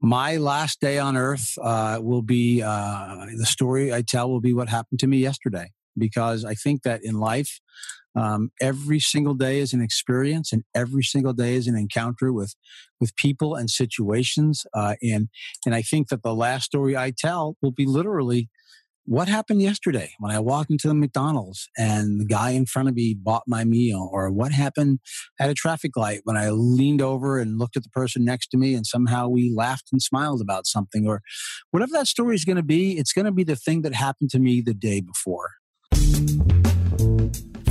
My last day on earth uh, will be uh, the story I tell will be what happened to me yesterday because I think that in life, um, every single day is an experience, and every single day is an encounter with with people and situations. Uh, and and I think that the last story I tell will be literally what happened yesterday when I walked into the McDonald's and the guy in front of me bought my meal, or what happened at a traffic light when I leaned over and looked at the person next to me and somehow we laughed and smiled about something, or whatever that story is going to be, it's going to be the thing that happened to me the day before.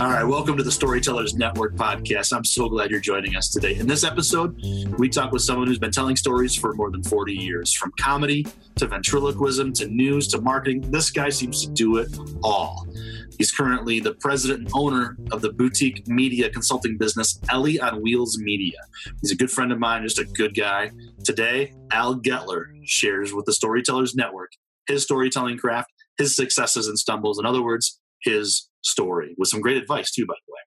All right, welcome to the Storytellers Network podcast. I'm so glad you're joining us today. In this episode, we talk with someone who's been telling stories for more than 40 years, from comedy to ventriloquism to news to marketing. This guy seems to do it all. He's currently the president and owner of the boutique media consulting business, Ellie on Wheels Media. He's a good friend of mine, just a good guy. Today, Al Getler shares with the Storytellers Network his storytelling craft, his successes and stumbles. In other words, his story with some great advice too by the way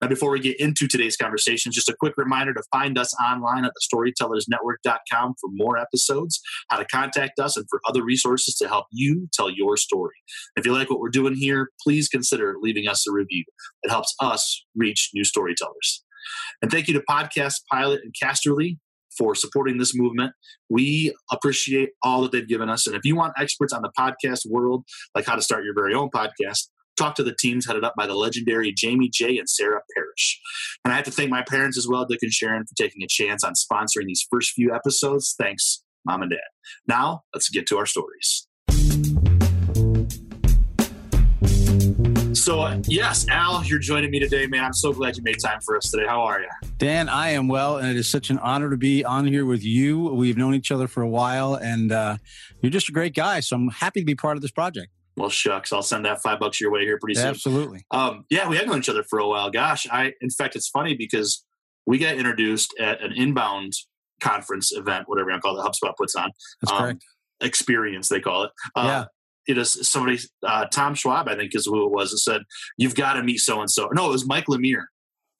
now before we get into today's conversation just a quick reminder to find us online at the thestorytellersnetwork.com for more episodes how to contact us and for other resources to help you tell your story if you like what we're doing here please consider leaving us a review it helps us reach new storytellers and thank you to podcast pilot and casterly for supporting this movement. We appreciate all that they've given us. And if you want experts on the podcast world, like how to start your very own podcast, talk to the teams headed up by the legendary Jamie J and Sarah Parrish. And I have to thank my parents as well, Dick and Sharon, for taking a chance on sponsoring these first few episodes. Thanks, mom and dad. Now, let's get to our stories. So, uh, yes, Al, you're joining me today, man. I'm so glad you made time for us today. How are you? Dan, I am well, and it is such an honor to be on here with you. We've known each other for a while, and uh, you're just a great guy. So I'm happy to be part of this project. Well, shucks, I'll send that five bucks your way here pretty soon. Absolutely. Um, yeah, we have known each other for a while. Gosh, I in fact, it's funny because we got introduced at an inbound conference event, whatever you want to call it, HubSpot puts on. That's um, correct. Experience, they call it. Uh, yeah. It is somebody, uh, Tom Schwab, I think is who it was, that said, You've got to meet so and so. No, it was Mike Lemire.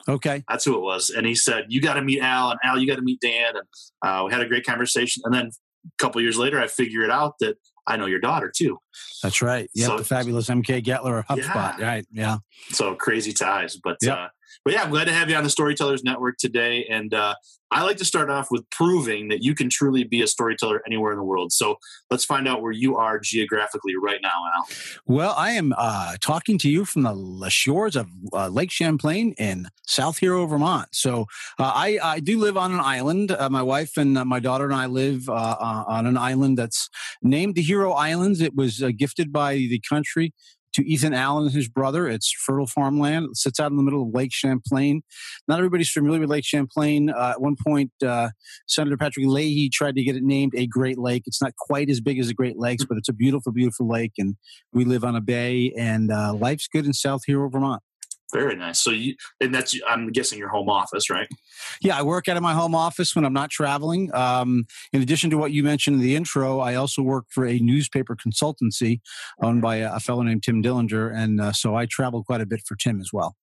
Okay. That's who it was. And he said, You got to meet Al, and Al, you got to meet Dan. And uh, we had a great conversation. And then a couple years later, I figured out that I know your daughter too. That's right. Yeah, so, the fabulous MK Getler HubSpot. Yeah. Right. Yeah. So crazy ties, but yep. uh, but yeah, I'm glad to have you on the Storytellers Network today. And uh, I like to start off with proving that you can truly be a storyteller anywhere in the world. So let's find out where you are geographically right now, Al. Well, I am uh, talking to you from the shores of uh, Lake Champlain in South Hero, Vermont. So uh, I, I, do live on an island. Uh, my wife and uh, my daughter and I live on an island that's named the Hero Islands. It was gifted by the country to Ethan Allen and his brother. It's fertile farmland. It sits out in the middle of Lake Champlain. Not everybody's familiar with Lake Champlain. Uh, at one point, uh, Senator Patrick Leahy tried to get it named a Great Lake. It's not quite as big as the Great Lakes, but it's a beautiful, beautiful lake. And we live on a bay, and uh, life's good in South Hero, Vermont. Very nice. So you, and that's, I'm guessing your home office, right? Yeah, I work out of my home office when I'm not traveling. Um, in addition to what you mentioned in the intro, I also work for a newspaper consultancy owned by a, fellow named Tim Dillinger. And uh, so I travel quite a bit for Tim as well.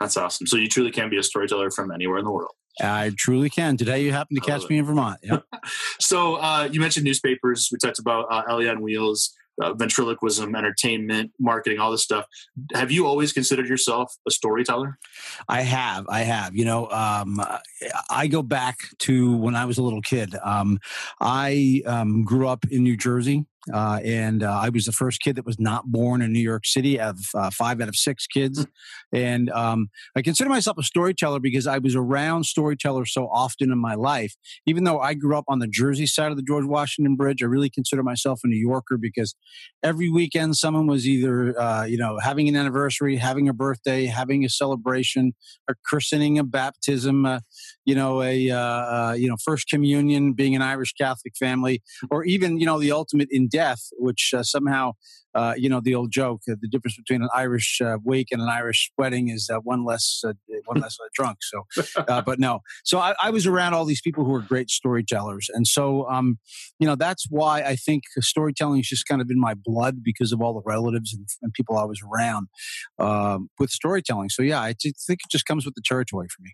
That's awesome. So you truly can be a storyteller from anywhere in the world. I truly can. Today you happen to catch me in Vermont. Yep. so uh, you mentioned newspapers. We talked about uh, Ellie on Wheels uh, ventriloquism, entertainment, marketing, all this stuff. Have you always considered yourself a storyteller? I have. I have. You know, um, I go back to when I was a little kid. Um, I um, grew up in New Jersey uh, and uh, I was the first kid that was not born in New York City of uh, five out of six kids. and um, I consider myself a storyteller because I was around storytellers so often in my life. Even though I grew up on the Jersey side of the George Washington Bridge, I really consider myself a New Yorker because every weekend someone was either uh, you know having an anniversary, having a birthday, having a celebration, a christening, a baptism, uh, you know a uh, you know first communion, being an Irish Catholic family, or even you know the ultimate in death, which uh, somehow, uh, you know, the old joke, uh, the difference between an Irish uh, wake and an Irish wedding is one less, uh, one less drunk. So, uh, but no. So I, I, was around all these people who were great storytellers, and so, um, you know, that's why I think storytelling is just kind of in my blood because of all the relatives and, and people I was around um, with storytelling. So yeah, I think it just comes with the territory for me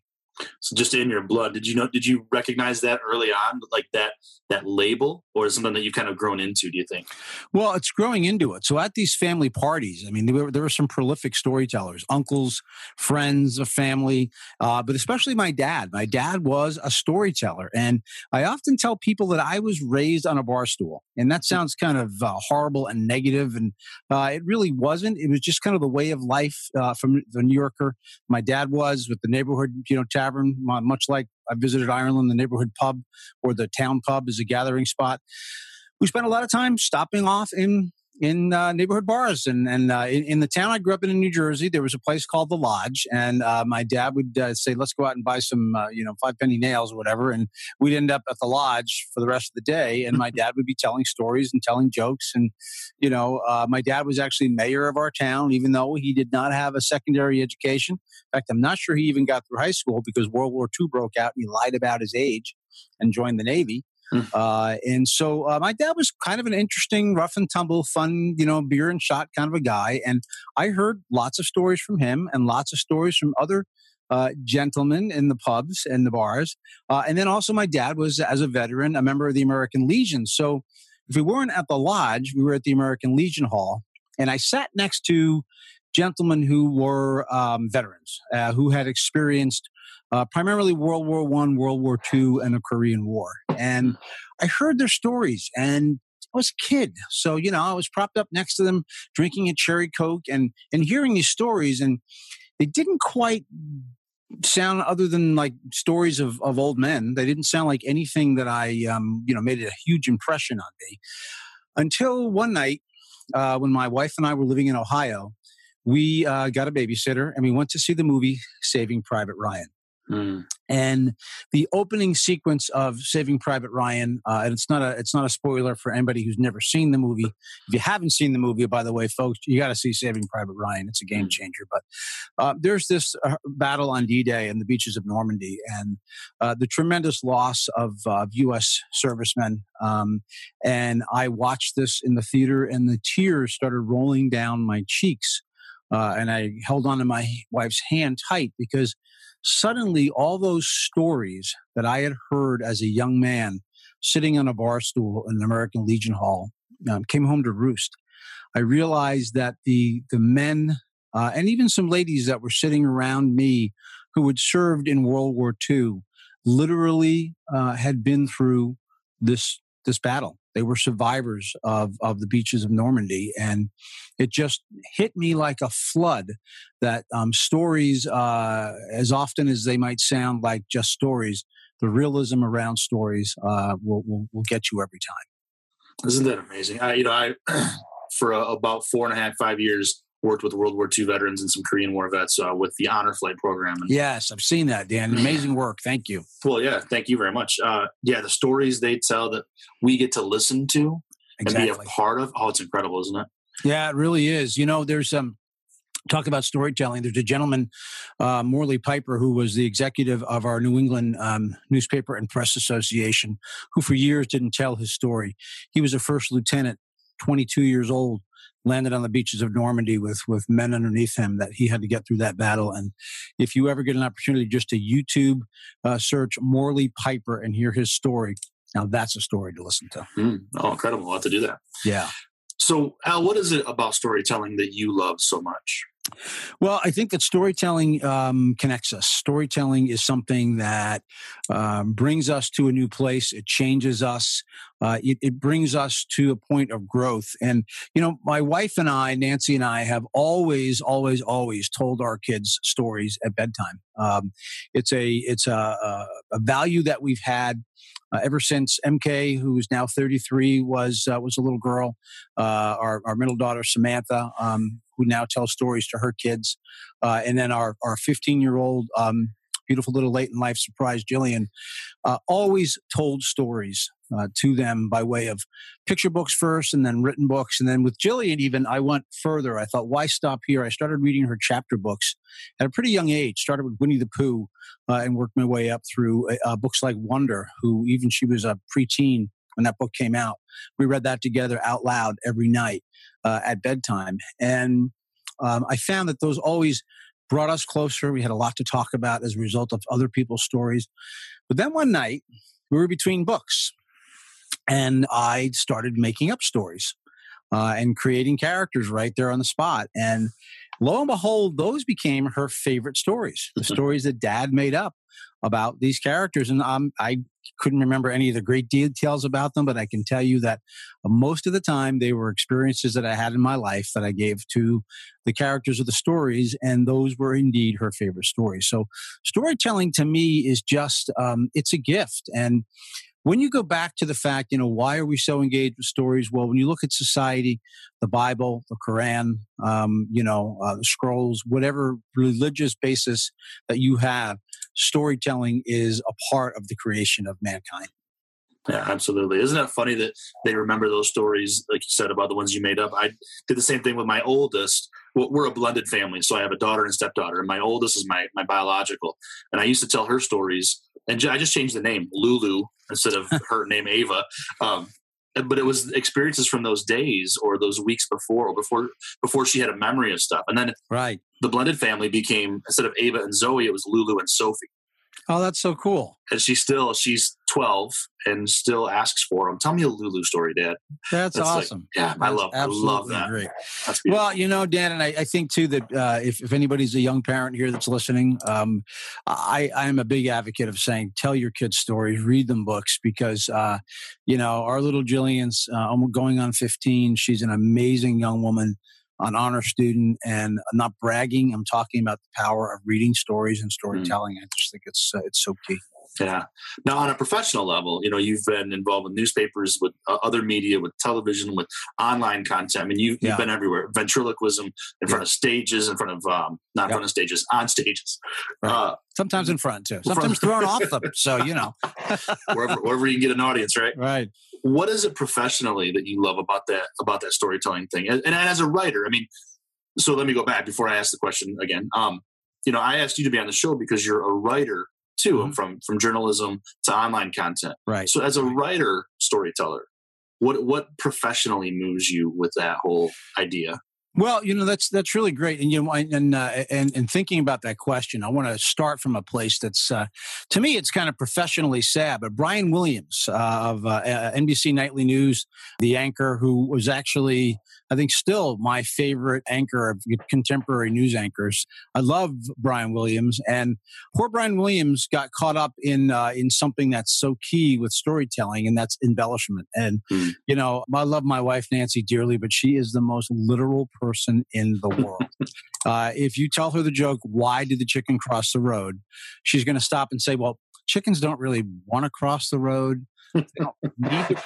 so just in your blood did you know did you recognize that early on like that that label or something that you've kind of grown into do you think? Well it's growing into it. So at these family parties i mean there were, there were some prolific storytellers uncles friends of family uh, but especially my dad. My dad was a storyteller and i often tell people that i was raised on a bar stool and that sounds kind of uh, horrible and negative and uh, it really wasn't. It was just kind of the way of life uh, from the new yorker. My dad was with the neighborhood you know tavern, much like I visited Ireland, the neighborhood pub or the town pub is a gathering spot. We spent a lot of time stopping off in in uh, neighborhood bars. And and uh, in, in, the town I grew up in in New Jersey, there was a place called the Lodge, and uh, my dad would uh, say, "Let's go out and buy some, uh, you know, five penny nails or whatever," and we'd end up at the Lodge for the rest of the day, and my dad would be telling stories and telling jokes, and you know, uh, my dad was actually mayor of our town, even though he did not have a secondary education. In fact, I'm not sure he even got through high school because World War II broke out, and he lied about his age and joined the Navy. Mm. Uh, and so uh, my dad was kind of an interesting, rough and tumble, fun, you know, beer and shot kind of a guy. And I heard lots of stories from him and lots of stories from other uh, gentlemen in the pubs and the bars. Uh, and then also my dad was, as a veteran, a member of the American Legion. So if we weren't at the lodge, we were at the American Legion Hall. And I sat next to gentlemen who were um, veterans, uh, who had experienced uh, primarily World War One, World War Two, and the Korean War. And hmm. I heard their stories, and I was a kid, so you know I was propped up next to them, drinking a cherry coke, and and hearing these stories, and they didn't quite sound other than like stories of, of old men. They didn't sound like anything that I um, you know made a huge impression on me until one night uh, when my wife and I were living in Ohio. We uh, got a babysitter and we went to see the movie Saving Private Ryan. Mm. And the opening sequence of Saving Private Ryan, uh, and it's not a it's not a spoiler for anybody who's never seen the movie. If you haven't seen the movie, by the way, folks, you got to see Saving Private Ryan. It's a game mm. changer. But uh, there's this uh, battle on D-Day and the beaches of Normandy, and uh, the tremendous loss of U.S. servicemen. Um, and I watched this in the theater, and the tears started rolling down my cheeks. Uh, and I held on to my wife's hand tight because suddenly all those stories that I had heard as a young man sitting on a bar stool in the American Legion Hall um, came home to roost. I realized that the the men uh, and even some ladies that were sitting around me who had served in World War II literally uh, had been through this this battle. They were survivors of, of the beaches of Normandy. And it just hit me like a flood that um, stories, uh, as often as they might sound like just stories, the realism around stories uh, will, will, will, get you every time. Isn't that amazing? I, you know, I, for uh, about four and a half, five years, worked with World War II veterans and some Korean War vets uh, with the Honor Flight program. And, yes, I've seen that, Dan. Amazing work. Thank you. Well, yeah, thank you very much. Uh, yeah, the stories they tell that we get to listen to exactly. and be a part of. Oh, it's incredible, isn't it? Yeah, it really is. You know, there's um, talk about storytelling. There's a gentleman, uh, Morley Piper, who was the executive of our New England um, Newspaper and Press Association, who for years didn't tell his story. He was a first lieutenant, 22 years old, landed on the beaches of Normandy with with men underneath him that he had to get through that battle. And if you ever get an opportunity just to YouTube uh, search Morley Piper and hear his story, now that's a story to listen to. Mm, oh, incredible! I'll have to do that. Yeah. So, Al, what is it about storytelling that you love so much? Well, I think that storytelling um, connects us. Storytelling is something that um, brings us to a new place. It changes us. Uh, it, it, brings us to a point of growth. And, you know, my wife and I, Nancy and I, have always, always, always told our kids stories at bedtime. Um, it's a, it's a, a, value that we've had uh, ever since MK, who is now 33, was uh, was a little girl. Uh, our, our middle daughter Samantha, um, who now tells stories to her kids, uh, and then our our 15 year old um, beautiful little late in life surprise, Jillian, uh, always told stories uh, to them by way of picture books first and then written books. And then with Jillian, even I went further. I thought, why stop here? I started reading her chapter books at a pretty young age, started with Winnie the Pooh uh, and worked my way up through uh, uh, books like Wonder, who even she was a preteen when that book came out. We read that together out loud every night uh, at bedtime. And um, I found that those always brought us closer. We had a lot to talk about as a result of other people's stories. But then one night, we were between books, and I started making up stories uh, and creating characters right there on the spot. And lo and behold, those became her favorite stories, the stories that dad made up about these characters. And um, I couldn't remember any of the great details about them, but I can tell you that most of the time they were experiences that I had in my life that I gave to the characters of the stories, and those were indeed her favorite stories. So storytelling to me is just um, it's a gift, and when you go back to the fact, you know, why are we so engaged with stories? Well, when you look at society, the Bible, the Quran, um, you know, uh, the scrolls, whatever religious basis that you have, storytelling is a part of the creation of mankind. Yeah, absolutely. Isn't that funny that they remember those stories, like you said, about the ones you made up? I did the same thing with my oldest. We're a blended family, so I have a daughter and stepdaughter, and my oldest is my my biological. And I used to tell her stories, and I just changed the name Lulu instead of her name Ava. Um, but it was experiences from those days or those weeks before, or before before she had a memory of stuff. And then right, the blended family became instead of Ava and Zoe, it was Lulu and Sophie. Oh, that's so cool. And she still, she's 12 and still asks for them. Tell me a Lulu story, Dad. That's, that's awesome. Like, yeah, that's I love, I love that. Great. well, you know, Dan, and I, I think too that uh, if, if anybody's a young parent here that's listening, um, I, I am a big advocate of saying, tell your kids stories, read them books because, uh, you know, our little Jillian's uh, going on 15. She's an amazing young woman an honor student and I'm not bragging. I'm talking about the power of reading stories and mm. storytelling. Mm. I just think it's uh, it's so key. Yeah. Now, on a professional level, you know, you've been involved with newspapers, with uh, other media, with television, with online content. I mean, you, have yeah. been everywhere. Ventriloquism in front of stages, in front of um, not in front of stages, on stages. Right. Uh, Sometimes in front too. Sometimes thrown off them. So you know, wherever, wherever you can get an audience, right? Right. What is it professionally that you love about that about that storytelling thing? And, and as a writer, I mean, so let me go back before I ask the question again. Um, you know, I asked you to be on the show because you're a writer too, mm-hmm. from from journalism to online content. Right. So as a writer, storyteller, what what professionally moves you with that whole idea? Well, you know that's that's really great, and you know, and uh, and and thinking about that question, I want to start from a place that's uh, to me it's kind of professionally sad. But Brian Williams uh, of uh, NBC Nightly News, the anchor who was actually I think still my favorite anchor of contemporary news anchors. I love Brian Williams, and poor Brian Williams got caught up in uh, in something that's so key with storytelling, and that's embellishment. And mm. you know, I love my wife Nancy dearly, but she is the most literal person in the world. uh, if you tell her the joke, "Why did the chicken cross the road?" she's going to stop and say, "Well." Chickens don't really want to cross the road. To.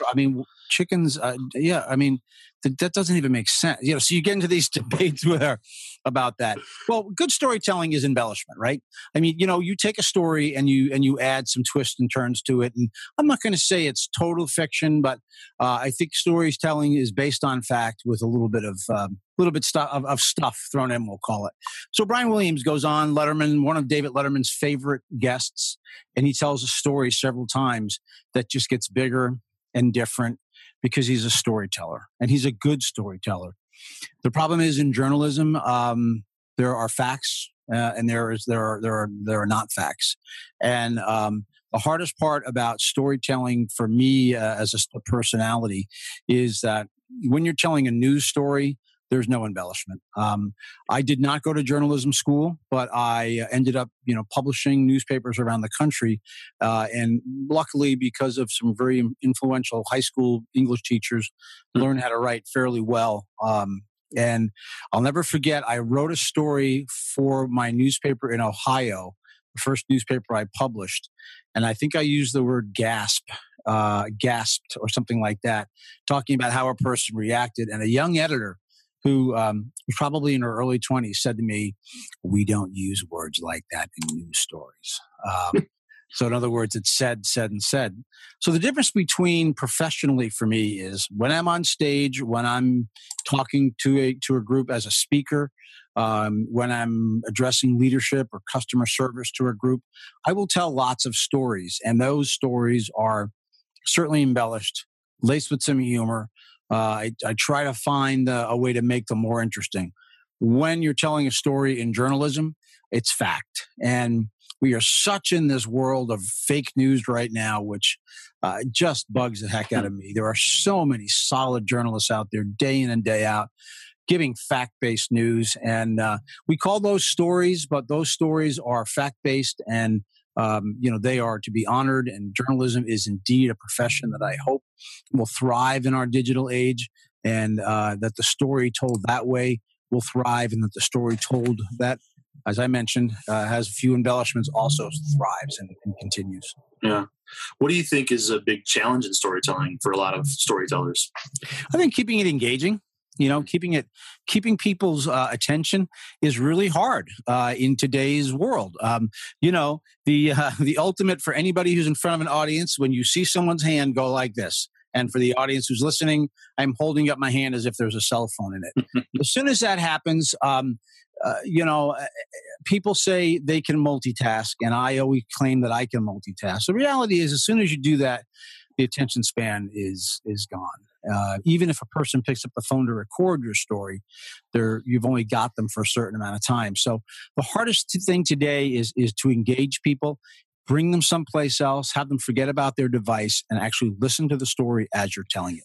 I mean, chickens. Uh, yeah, I mean, that, that doesn't even make sense. You know, so you get into these debates with her about that. Well, good storytelling is embellishment, right? I mean, you know, you take a story and you and you add some twists and turns to it. And I'm not going to say it's total fiction, but uh, I think storytelling is based on fact with a little bit of um, little bit of, of stuff thrown in. We'll call it. So Brian Williams goes on Letterman, one of David Letterman's favorite guests, and he tells a story several times that just gets bigger and different because he's a storyteller and he's a good storyteller. The problem is in journalism, um, there are facts uh, and there is there are there are there are not facts, and um, the hardest part about storytelling for me uh, as a personality is that when you're telling a news story, there's no embellishment. Um, I did not go to journalism school, but I ended up, you know, publishing newspapers around the country. Uh, and luckily, because of some very influential high school English teachers, mm-hmm. learned how to write fairly well. Um, and I'll never forget, I wrote a story for my newspaper in Ohio, the first newspaper I published. And I think I used the word gasp uh, gasped or something like that, talking about how a person reacted. And a young editor who um, was probably in her early 20s said to me, We don't use words like that in news stories. Um, so, in other words, it's said, said, and said. So, the difference between professionally for me is when I'm on stage, when I'm talking to a, to a group as a speaker, um, when I'm addressing leadership or customer service to a group, I will tell lots of stories. And those stories are certainly embellished, laced with some humor. Uh, I, I, try to find a, a way to make them more interesting. When you're telling a story in journalism, it's fact. And we are such in this world of fake news right now, which uh, just bugs the heck out of me. There are so many solid journalists out there day in and day out giving fact based news. And uh, we call those stories, but those stories are fact based and um, you know they are to be honored and journalism is indeed a profession that i hope will thrive in our digital age and uh, that the story told that way will thrive and that the story told that as i mentioned uh, has a few embellishments also thrives and, and continues. Yeah. What do you think is a big challenge in storytelling for a lot of storytellers? I think keeping it engaging you know keeping it keeping people's uh, attention is really hard uh, in today's world um, you know the uh, the ultimate for anybody who's in front of an audience when you see someone's hand go like this and for the audience who's listening i'm holding up my hand as if there's a cell phone in it as soon as that happens um, uh, you know, uh, people say they can multitask, and I always claim that I can multitask. The reality is, as soon as you do that, the attention span is is gone. Uh, even if a person picks up the phone to record your story, there you've only got them for a certain amount of time. So the hardest thing today is is to engage people, bring them someplace else, have them forget about their device, and actually listen to the story as you're telling it.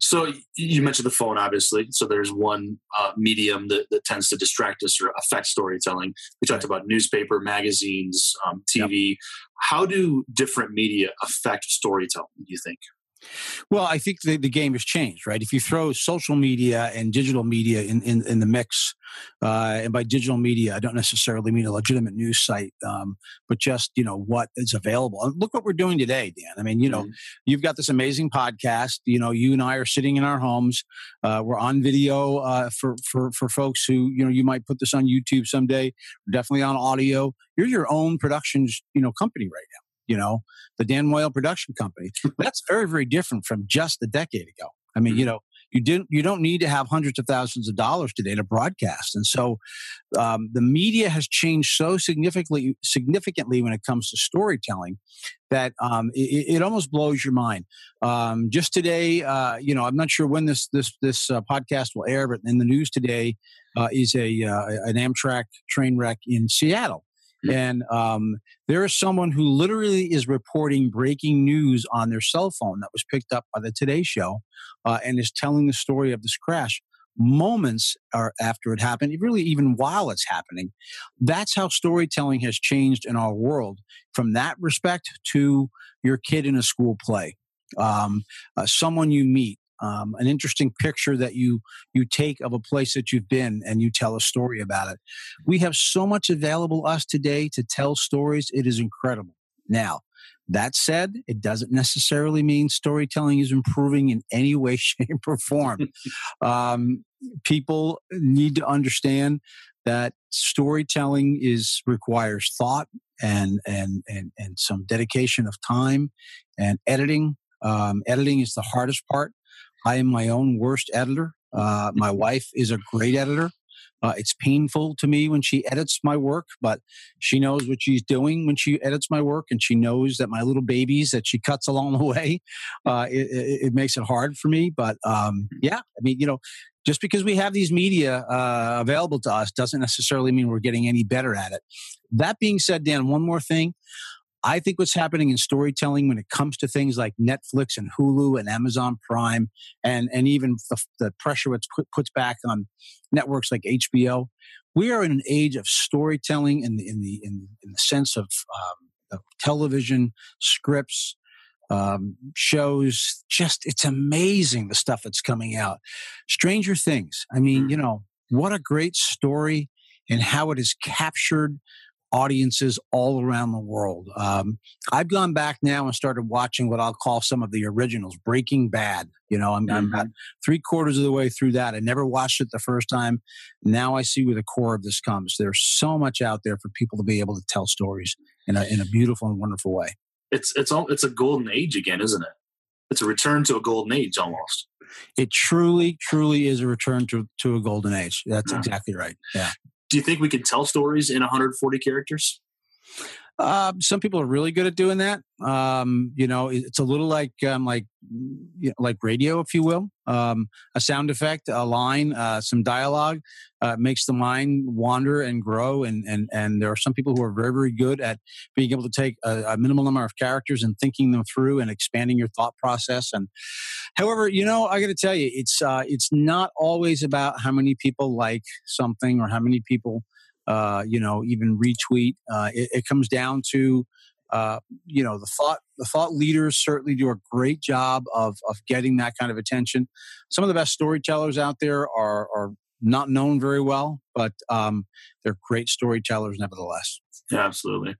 So you mentioned the phone, obviously. So there's one uh, medium that, that, tends to distract us or affect storytelling. We talked about newspaper, magazines, um, TV. Yep. How do different media affect storytelling? Do you think? Well, I think the, the game has changed, right? If you throw social media and digital media in, in, in the mix, uh, and by digital media, I don't necessarily mean a legitimate news site, um, but just, you know, what is available. And look what we're doing today, Dan. I mean, you know, mm-hmm. you've got this amazing podcast. You know, you and I are sitting in our homes. Uh, we're on video uh, for, for, for folks who, you know, you might put this on YouTube someday. We're definitely on audio. You're your own productions, you know, company right now you know, the Dan Moyle production company. That's very, very different from just a decade ago. I mean, you mm-hmm. know, you didn't you don't need to have hundreds of thousands of dollars today to broadcast and so um, the media has changed so significantly significantly when it comes to storytelling that um, it, it, almost blows your mind um, just today uh, you know i'm not sure when this this this uh, podcast will air but in the news today uh, is a uh, an amtrak train wreck in seattle and um, there is someone who literally is reporting breaking news on their cell phone that was picked up by the Today Show uh, and is telling the story of this crash moments are after it happened, really even while it's happening. That's how storytelling has changed in our world from that respect to your kid in a school play. Um, uh, someone you meet, um, an interesting picture that you you take of a place that you've been and you tell a story about it. We have so much available us today to tell stories. It is incredible. Now, that said, it doesn't necessarily mean storytelling is improving in any way, shape, or form. um, people need to understand that storytelling is requires thought and and and and some dedication of time and editing. Um, editing is the hardest part. I am my own worst editor. Uh, my wife is a great editor. Uh, it's painful to me when she edits my work, but she knows what she's doing when she edits my work, and she knows that my little babies that she cuts along the way, uh, it, it, it, makes it hard for me. But um, yeah, I mean, you know, just because we have these media uh, available to us doesn't necessarily mean we're getting any better at it. That being said, Dan, one more thing. I think what's happening in storytelling when it comes to things like Netflix and Hulu and Amazon Prime, and and even the, the pressure it's put, puts back on networks like HBO, we are in an age of storytelling in the in the in, in the sense of, um, of television scripts. Um, shows just it's amazing the stuff that's coming out stranger things i mean you know what a great story and how it is captured audiences all around the world. Um, I've gone back now and started watching what I'll call some of the originals, Breaking Bad. You know, I'm, mm-hmm. I'm about three quarters of the way through that. I never watched it the first time. Now I see where the core of this comes. There's so much out there for people to be able to tell stories in a, in a beautiful and wonderful way. It's it's all it's a golden age again, isn't it? It's a return to a golden age almost. It truly, truly is a return to, to a golden age. That's yeah. exactly right. Yeah do you think we can tell stories in 140 characters? Uh, some people are really good at doing that. Um, you know, it's a little like um, like you know, like radio, if you will. Um, a sound effect, a line, uh, some dialogue uh, makes the mind wander and grow. And and and there are some people who are very very good at being able to take a, a minimal number of characters and thinking them through and expanding your thought process. And however, you know, I got to tell you, it's uh, it's not always about how many people like something or how many people uh, you know, even retweet. Uh, it, it, comes down to, uh, you know, the thought the thought leaders certainly do a great job of of getting that kind of attention. Some of the best storytellers out there are are not known very well, but um, they're great storytellers nevertheless. Yeah, absolutely.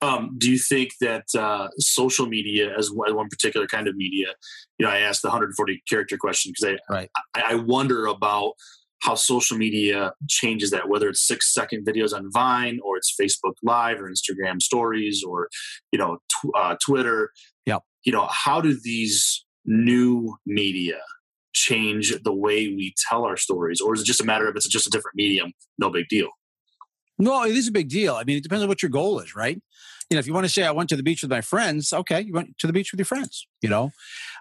Um, do you think that uh, social media, as one particular kind of media, you know, I asked the 140 character question because I, right. I, I wonder about how social media changes that, whether it's six second videos on Vine or it's Facebook Live or Instagram Stories or you know tw- uh, Twitter. Yep. You know how do these new media change the way we tell our stories, or is it just a matter of it's just a different medium, no big deal? No, it is a big deal. I mean, it depends on what your goal is, right? You know, if you want to say I went to the beach with my friends, okay, you went to the beach with your friends. You know,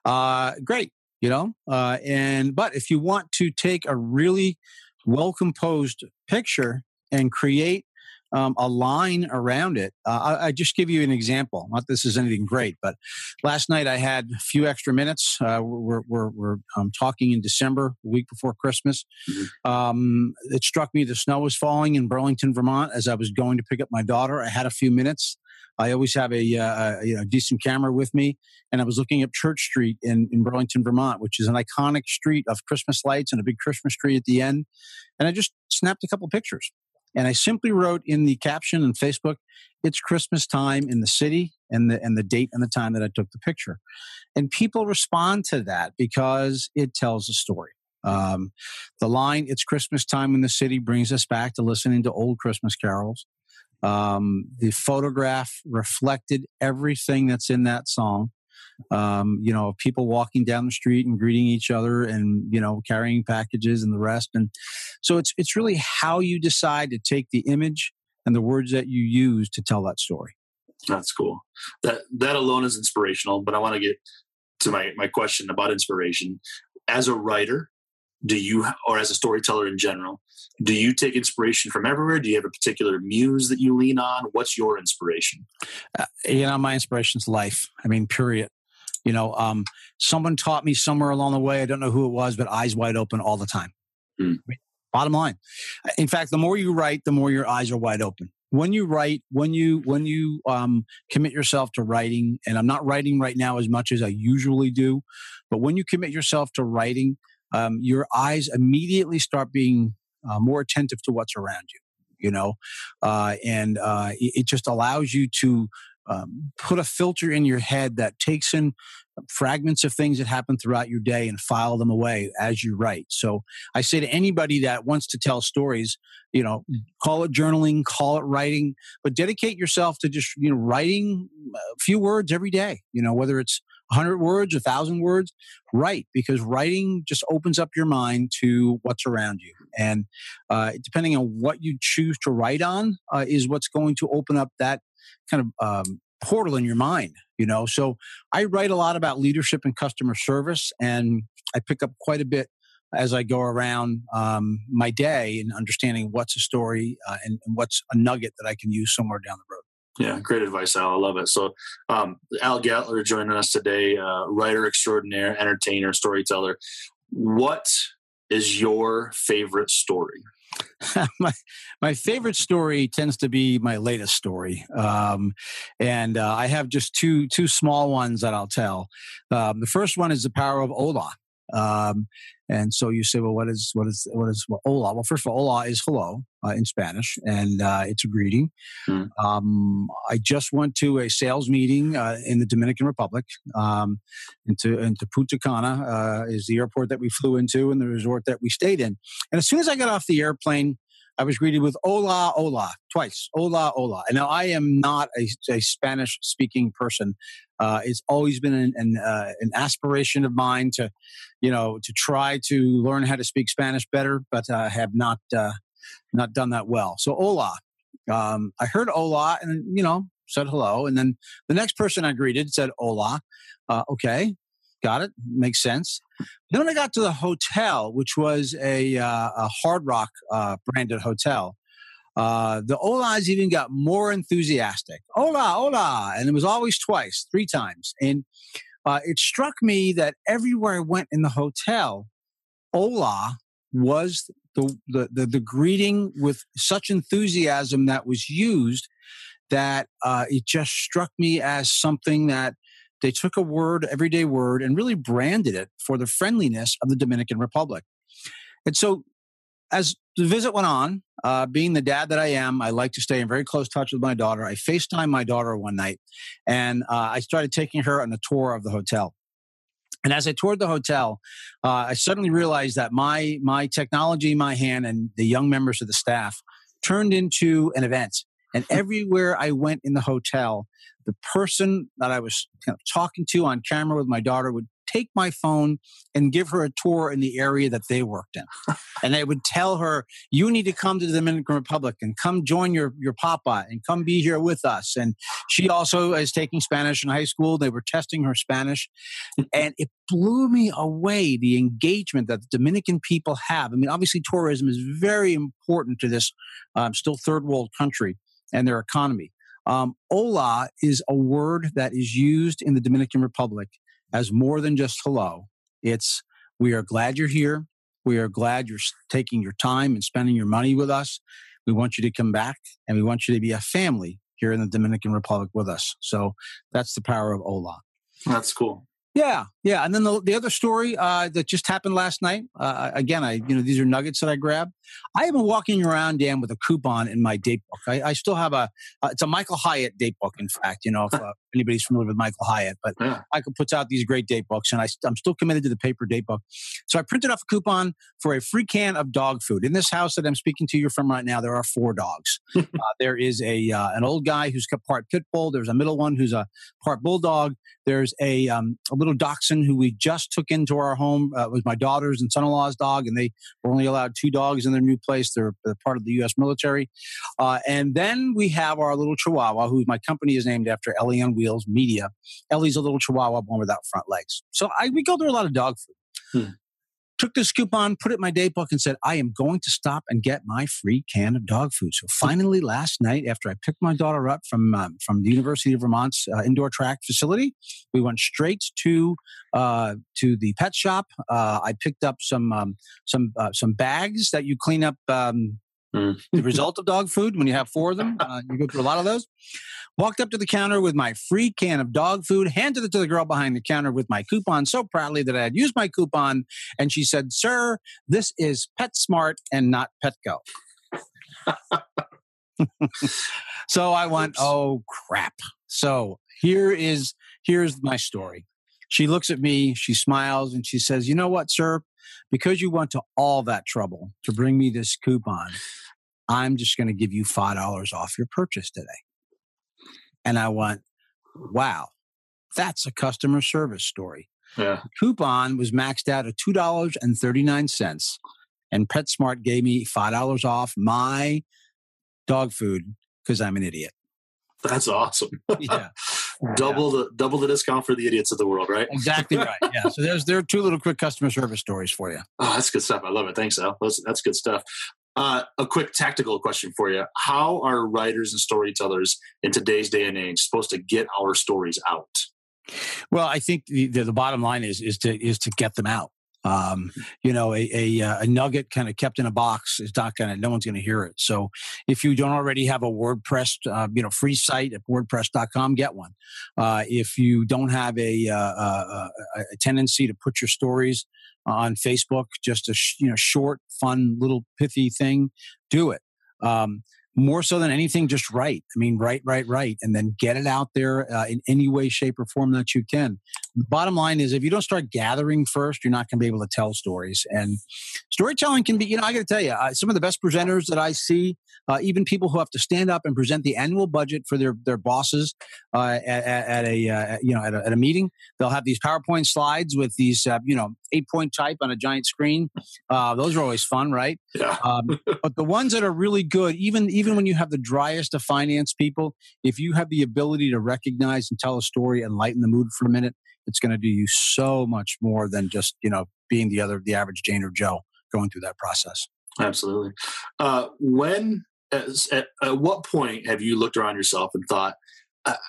uh, great you know uh, and but if you want to take a really well composed picture and create um, a line around it. Uh, I, I, just give you an example. Not this is anything great, but last night I had a few extra minutes. Uh, we're we're, we're um, talking in December, a week before Christmas. Mm-hmm. Um, it struck me the snow was falling in Burlington, Vermont, as I was going to pick up my daughter. I had a few minutes. I always have a, uh, a you know, decent camera with me, and I was looking up Church Street in, in Burlington, Vermont, which is an iconic street of Christmas lights and a big Christmas tree at the end. And I just snapped a couple pictures. And I simply wrote in the caption on Facebook, "It's Christmas time in the city," and the and the date and the time that I took the picture. And people respond to that because it tells a story. Um, the line "It's Christmas time in the city" brings us back to listening to old Christmas carols. Um, the photograph reflected everything that's in that song. Um, you know, people walking down the street and greeting each other, and you know, carrying packages and the rest. And so it's it's really how you decide to take the image and the words that you use to tell that story. That's cool. That that alone is inspirational. But I want to get to my my question about inspiration. As a writer, do you or as a storyteller in general do you take inspiration from everywhere? Do you have a particular muse that you lean on? What's your inspiration? Uh, you know my inspiration's life. I mean period. You know um, someone taught me somewhere along the way. I don't know who it was but eyes wide open all the time. Mm. bottom line. In fact the more you write the more your eyes are wide open. When you write when you when you um, commit yourself to writing and i'm not writing right now as much as i usually do but when you commit yourself to writing um, your eyes immediately start being uh, more attentive to what's around you you know? Uh, and uh, it, just allows you to um, put a filter in your head that takes in fragments of things that happen throughout your day and file them away as you write. So i say to anybody that wants to tell stories you know call it journaling call it writing but dedicate yourself to just you know writing a few words every day you know whether it's 100 words, 1,000 words, write because writing just opens up your mind to what's around you. And uh, depending on what you choose to write on, uh, is what's going to open up that kind of um, portal in your mind, you know. So I write a lot about leadership and customer service, and I pick up quite a bit as I go around um, my day and understanding what's a story uh, and, and what's a nugget that I can use somewhere down the road. Yeah, great advice, Al. I love it. So, um, Al Getler joining us today, uh, writer extraordinaire, entertainer, storyteller. What is your favorite story? my my favorite story tends to be my latest story, um, and uh, I have just two two small ones that I'll tell. Um, the first one is the power of Ola. Um, and so you say, well, what is what is what is well, hola? Well, first of all, hola is hello uh, in Spanish, and uh, it's a greeting. Mm. Um, I just went to a sales meeting uh, in the Dominican Republic. Um, into into Punta Cana uh, is the airport that we flew into, and the resort that we stayed in. And as soon as I got off the airplane, I was greeted with hola, hola, twice. Hola, hola. And now I am not a, a Spanish speaking person. Uh, it's always been an, an, uh, an, aspiration of mine to, you know, to try to learn how to speak Spanish better, but I have not, uh, not done that well. So hola. Um, I heard hola and, you know, said hello. And then the next person I greeted said hola. Uh, okay. Got it. Makes sense. Then I got to the hotel, which was a, uh, a Hard Rock uh, branded hotel, uh, the Olas even got more enthusiastic. Hola, hola. And it was always twice, three times. And uh, it struck me that everywhere I went in the hotel, hola was the, the, the, the greeting with such enthusiasm that was used that uh, it just struck me as something that they took a word, everyday word, and really branded it for the friendliness of the Dominican Republic. And so, as the visit went on, uh, being the dad that I am, I like to stay in very close touch with my daughter. I FaceTime my daughter one night, and uh, I started taking her on a tour of the hotel. And as I toured the hotel, uh, I suddenly realized that my my technology my hand and the young members of the staff turned into an event. And everywhere I went in the hotel, the person that I was kind of talking to on camera with my daughter would take my phone and give her a tour in the area that they worked in. and they would tell her, you need to come to the Dominican Republic and come join your, your papa and come be here with us. And she also is taking Spanish in high school. They were testing her Spanish. and it blew me away the engagement that the Dominican people have. I mean, obviously, tourism is very important to this um, still third world country and their economy. Um, hola is a word that is used in the Dominican Republic as more than just hello. It's we are glad you're here. We are glad you're taking your time and spending your money with us. We want you to come back and we want you to be a family here in the Dominican Republic with us. So that's the power of hola. That's cool. Yeah, yeah. And then the, the other story uh, that just happened last night. Uh, again, I you know these are nuggets that I grabbed. I have been walking around, Dan, with a coupon in my date book. I, I still have a uh, it's a Michael Hyatt date book. In fact, you know if uh, anybody's familiar with Michael Hyatt, but yeah. Michael puts out these great date books, and I, I'm still committed to the paper date book. So I printed off a coupon for a free can of dog food. In this house that I'm speaking to you from right now, there are four dogs. Uh, there is a uh, an old guy who's part pit bull. There's a middle one who's a part bulldog. There's a um, a little dachshund who we just took into our home. Uh, was my daughter's and son-in-law's dog, and they were only allowed two dogs in their new place. They're, they're part of the U.S. military. Uh, and then we have our little Chihuahua, who my company is named after Ellie on Wheels Media. Ellie's a little Chihuahua, born without front legs. So I, we go through a lot of dog food. Hmm took this coupon, put it in my date book, and said, I am going to stop and get my free can of dog food. So finally, last night, after I picked my daughter up from um, from the University of Vermont's uh, indoor track facility, we went straight to uh, to the pet shop. Uh, I picked up some um, some uh, some bags that you clean up um, mm. the result of dog food when you have four of them. Uh, you go through a lot of those. Walked up to the counter with my free can of dog food, handed it to the girl behind the counter with my coupon so proudly that I had used my coupon. And she said, Sir, this is PetSmart and not Petco. so I went, Oh crap. So here is here's my story. She looks at me, she smiles, and she says, You know what, sir? Because you went to all that trouble to bring me this coupon, I'm just going to give you $5 off your purchase today. And I went, wow, that's a customer service story. Yeah. The coupon was maxed out at $2.39. And PetSmart gave me $5 off my dog food because I'm an idiot. That's awesome. yeah. Double yeah. the double the discount for the idiots of the world, right? Exactly right. Yeah. So there's there are two little quick customer service stories for you. Oh, that's good stuff. I love it. Thanks, Al. That's, that's good stuff. Uh, a quick tactical question for you: How are writers and storytellers in today's day and age supposed to get our stories out? Well, I think the, the, the bottom line is is to is to get them out. Um, you know, a, a, uh, a nugget kind of kept in a box is not going to, no one's going to hear it. So if you don't already have a WordPress, uh, you know, free site at WordPress.com, get one. Uh, if you don't have a, uh, uh, a, a tendency to put your stories on Facebook, just a, sh- you know, short, fun, little pithy thing, do it. Um, more so than anything, just write. I mean, write, write, write, and then get it out there uh, in any way, shape, or form that you can. The bottom line is, if you don't start gathering first, you're not going to be able to tell stories. And storytelling can be, you know, I got to tell you, uh, some of the best presenters that I see, uh, even people who have to stand up and present the annual budget for their their bosses uh, at, at, a uh, you know at a, at a, meeting, they'll have these PowerPoint slides with these uh, you know eight point type on a giant screen. those are always fun, right? Yeah. Um, but the ones that are really good, even even when you have the driest of finance people, if you have the ability to recognize and tell a story and lighten the mood for a minute, it's going to do you so much more than just you know being the other the average Jane or Joe going through that process. Absolutely. Uh, when at, at what point have you looked around yourself and thought,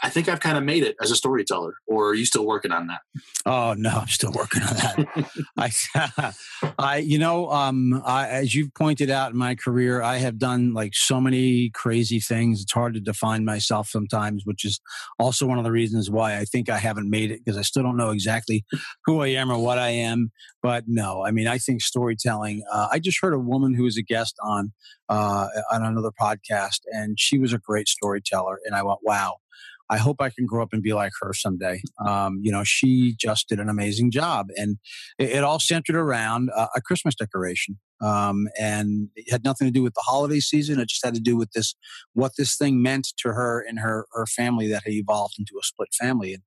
I think I've kind of made it as a storyteller, or are you still working on that? Oh no, I'm still working on that. I, I, you know, um, I, as you've pointed out in my career, I have done like so many crazy things. It's hard to define myself sometimes, which is also one of the reasons why I think I haven't made it because I still don't know exactly who I am or what I am. But no, I mean, I think storytelling. Uh, I just heard a woman who was a guest on uh, on another podcast, and she was a great storyteller, and I went, wow I hope I can grow up and be like her someday. Um, you know, she just did an amazing job, and it, it all centered around uh, a Christmas decoration. Um, and it had nothing to do with the holiday season. It just had to do with this, what this thing meant to her and her her family that had evolved into a split family. And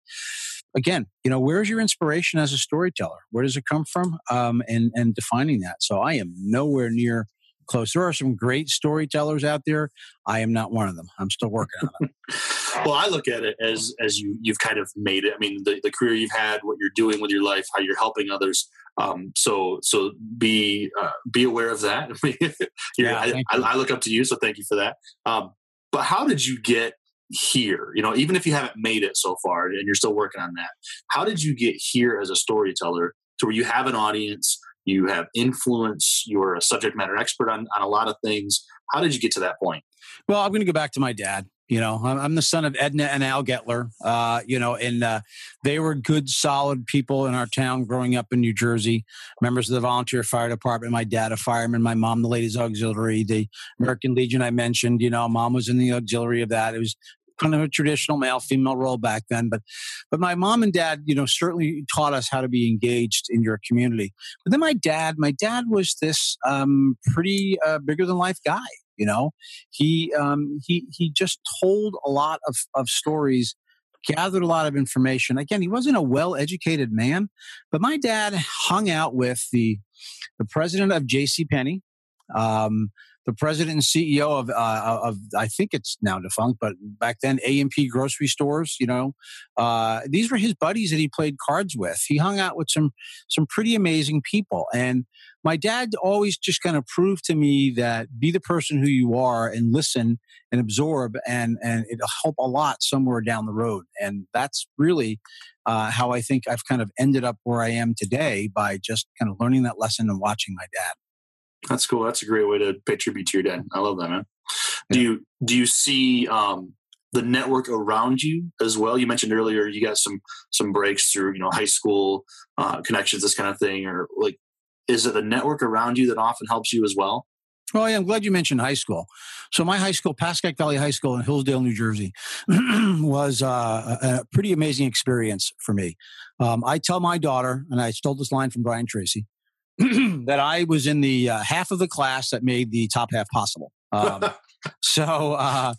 again, you know, where's your inspiration as a storyteller? Where does it come from? Um, and and defining that. So I am nowhere near close. There are some great storytellers out there. I am not one of them. I'm still working on it. well, I look at it as as you you've kind of made it. I mean, the, the career you've had, what you're doing with your life, how you're helping others. Um, so so be uh, be aware of that. yeah, I, I, I, look up to you, so thank you for that. Um, but how did you get here? You know, even if you haven't made it so far and you're still working on that, how did you get here as a storyteller to where you have an audience? You have influence, you're a subject matter expert on, on a lot of things. How did you get to that point? Well, I'm going to go back to my dad. You know, I'm the son of Edna and Al Getler. Uh, you know, and uh, they were good, solid people in our town growing up in New Jersey. Members of the volunteer fire department. My dad, a fireman. My mom, the ladies' auxiliary. The American Legion, I mentioned. You know, mom was in the auxiliary of that. It was kind of a traditional male female role back then but but my mom and dad you know certainly taught us how to be engaged in your community. But then my dad my dad was this um, pretty uh, bigger than life guy you know? He um, he he just told a lot of of stories gathered a lot of information. Again he wasn't a well educated man but my dad hung out with the the president of jc penney um, the president and CEO of, uh, of I think it's now defunct, but back then A&P grocery stores. You know, uh, these were his buddies that he played cards with. He hung out with some some pretty amazing people, and my dad always just kind of proved to me that be the person who you are and listen and absorb, and and it'll help a lot somewhere down the road. And that's really uh, how I think I've kind of ended up where I am today by just kind of learning that lesson and watching my dad. That's cool. That's a great way to pay tribute to your dad. I love that, man. Yeah. Do you do you see um, the network around you as well? You mentioned earlier you got some some breaks through you know high school uh, connections, this kind of thing, or like is it the network around you that often helps you as well? Oh, yeah, I'm glad you mentioned high school. So my high school, Pascack Valley High School in Hillsdale, New Jersey, was uh, a pretty amazing experience for me. Um, I tell my daughter, and I stole this line from Brian Tracy. that I was in the uh, half of the class that made the top half possible. Um, so, uh,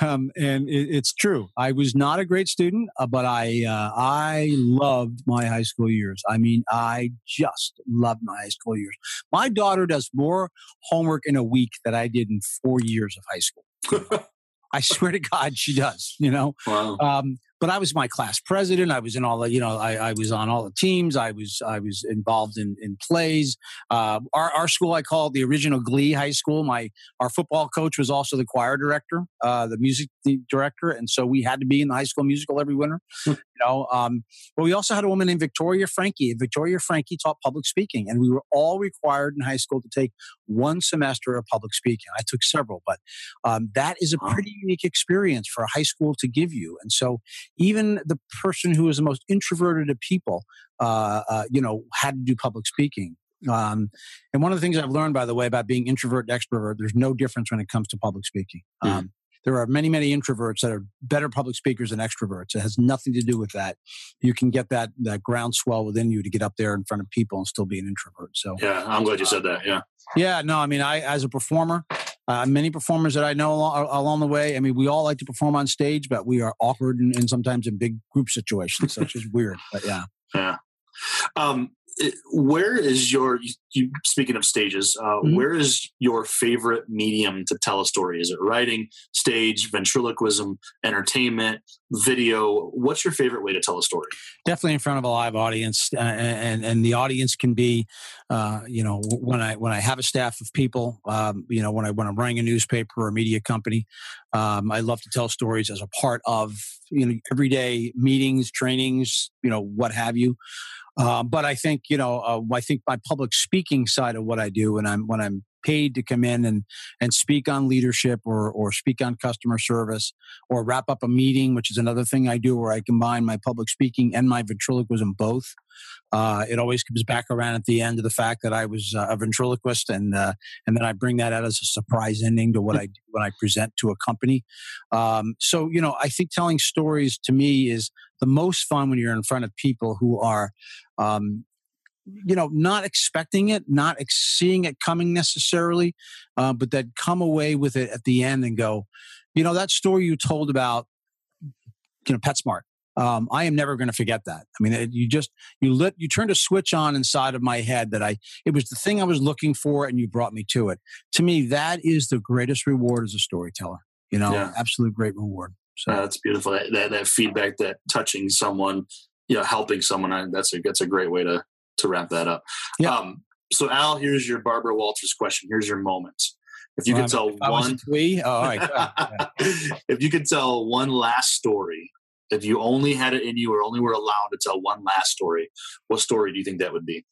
um, and it, it's true. I was not a great student, uh, but I uh, I loved my high school years. I mean, I just loved my high school years. My daughter does more homework in a week than I did in four years of high school. I swear to God, she does. You know, wow. um, but I was my class president. I was in all the, you know, I, I was on all the teams. I was, I was involved in, in plays. Uh, our, our school, I call it the original Glee High School. My, our football coach was also the choir director, uh, the music director. And so we had to be in the high school musical every winter, hmm. You know. Um, but we also had a woman named Victoria Frankie. Victoria Frankie taught public speaking, and we were all required in high school to take one semester of public speaking. I took several, but um, that is a pretty unique experience for a high school to give you. And so even the person who is the most introverted of people, uh, uh, you know, had to do public speaking. Um, and one of the things I've learned, by the way, about being introvert and extrovert, there's no difference when it comes to public speaking. Mm. There are many, many introverts that are better public speakers than extroverts. It has nothing to do with that. You can get that that groundswell within you to get up there in front of people and still be an introvert. So yeah, I'm glad you said that. Yeah. Yeah. No, I mean, I as a performer, uh, many performers that I know along, along, the way. I mean, we all like to perform on stage, but we are awkward and, and sometimes in big group situations. which is weird. But yeah. Yeah. Um, where is your you, speaking of stages uh, mm-hmm. where is your favorite medium to tell a story? Is it writing stage ventriloquism entertainment video? What's your favorite way to tell a story? Definitely in front of a live audience uh, and and the audience can be uh, you know when i when i have a staff of people um, you know when i when i'm running a newspaper or a media company um, i love to tell stories as a part of you know everyday meetings trainings you know what have you um, but I think you know, uh, I think my public speaking side of what I do, when I'm when I'm paid to come in and and speak on leadership or or speak on customer service or wrap up a meeting, which is another thing I do, where I combine my public speaking and my ventriloquism both. Uh, it always comes back around at the end of the fact that I was uh, a ventriloquist, and uh, and then I bring that out as a surprise ending to what I do when I present to a company. Um, so you know, I think telling stories to me is the most fun when you're in front of people who are um, you know, not expecting it, not ex- seeing it coming necessarily, uh, but that come away with it at the end and go, you know, that story you told about, you know, PetSmart. Um, I am never going to forget that. I mean, it, you just you lit you turned a switch on inside of my head that I it was the thing I was looking for, and you brought me to it. To me, that is the greatest reward as a storyteller. You know, yeah. absolute great reward. So uh, that's beautiful. That, that, that feedback, that touching someone, you know, helping someone. That's a that's a great way to to wrap that up. Yeah. Um, so Al, here's your Barbara Walters question. Here's your moment. If you well, could tell one, oh, all right. if you could tell one last story, if you only had it in you or only were allowed to tell one last story, what story do you think that would be?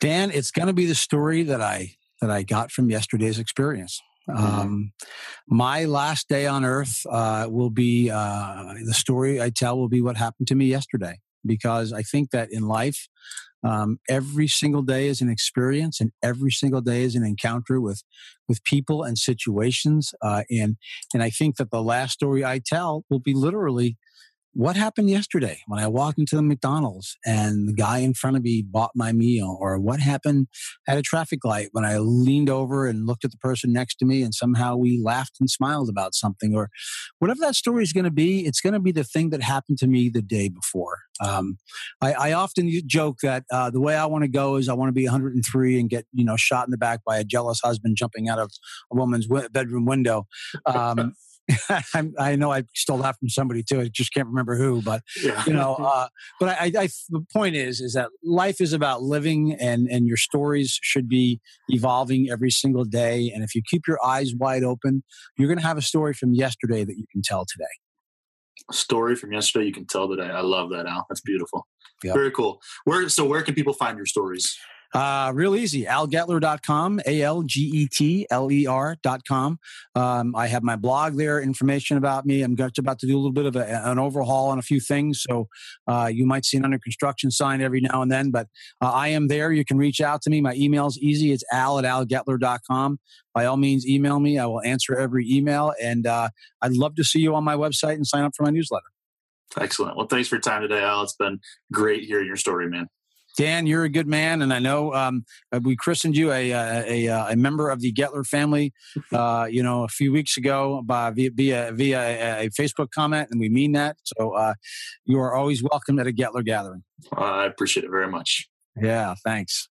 Dan, it's going to be the story that I that I got from yesterday's experience. Mm-hmm. Um, my last day on earth uh, will be uh, the story I tell will be what happened to me yesterday because I think that in life um, every single day is an experience, and every single day is an encounter with with people and situations. Uh, and and I think that the last story I tell will be literally what happened yesterday when I walked into the McDonald's and the guy in front of me bought my meal? Or what happened at a traffic light when I leaned over and looked at the person next to me and somehow we laughed and smiled about something? Or whatever that story is going to be, it's going to be the thing that happened to me the day before. Um, I, I, often joke that uh, the way I want to go is I want to be 103 and get you know shot in the back by a jealous husband jumping out of a woman's w- bedroom window. Um, I know I stole that from somebody too. I just can't remember who, but yeah. you know. Uh, but I, I, the point is, is that life is about living, and and your stories should be evolving every single day. And if you keep your eyes wide open, you're going to have a story from yesterday that you can tell today. A story from yesterday you can tell today. I love that, Al. That's beautiful. Yep. Very cool. Where so where can people find your stories? Uh, real easy. AlGetler.com, A L G E T L E R.com. Um, I have my blog there, information about me. I'm just about to do a little bit of a, an overhaul on a few things. So uh, you might see an under construction sign every now and then, but uh, I am there. You can reach out to me. My email is easy. It's al at algetler.com. By all means, email me. I will answer every email. And uh, I'd love to see you on my website and sign up for my newsletter. Excellent. Well, thanks for your time today, Al. It's been great hearing your story, man. Dan, you're a good man, and I know um, uh, we christened you a, a, a, a, member of the Getler family. Uh, you know, a few weeks ago by via via, via a, Facebook comment, and we mean that. So uh, you are always welcome at a Getler gathering. I appreciate it very much. Yeah, thanks.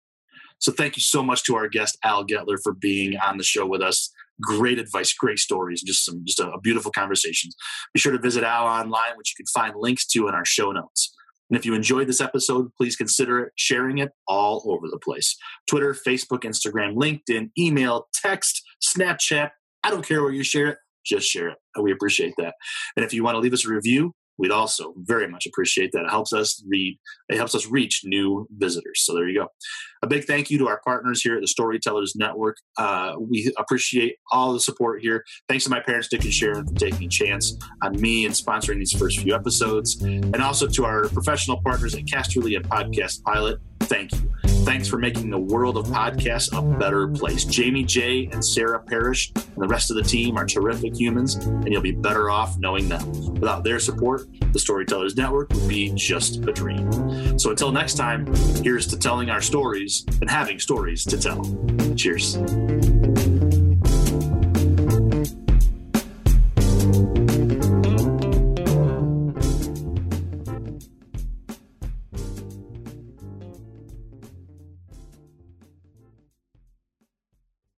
So thank you so much to our guest Al Getler for being on the show with us. great advice, great stories, just some just a, a beautiful conversations. Be sure to visit Al online, which you can find links to in our show notes. And if you enjoyed this episode, please consider sharing it all over the place Twitter, Facebook, Instagram, LinkedIn, email, text, Snapchat. I don't care where you share it, just share it. We appreciate that. And if you want to leave us a review, we'd also very much appreciate that. It helps us read, it helps us reach new visitors. So there you go. A big thank you to our partners here at the Storytellers Network. Uh, we appreciate all the support here. Thanks to my parents, Dick and Sharon, for taking a chance on me and sponsoring these first few episodes. And also to our professional partners at Casterly and Podcast Pilot. Thank you. Thanks for making the world of podcasts a better place. Jamie J and Sarah Parrish and the rest of the team are terrific humans, and you'll be better off knowing them. Without their support, the Storytellers Network would be just a dream. So until next time, here's to telling our stories and having stories to tell. Cheers.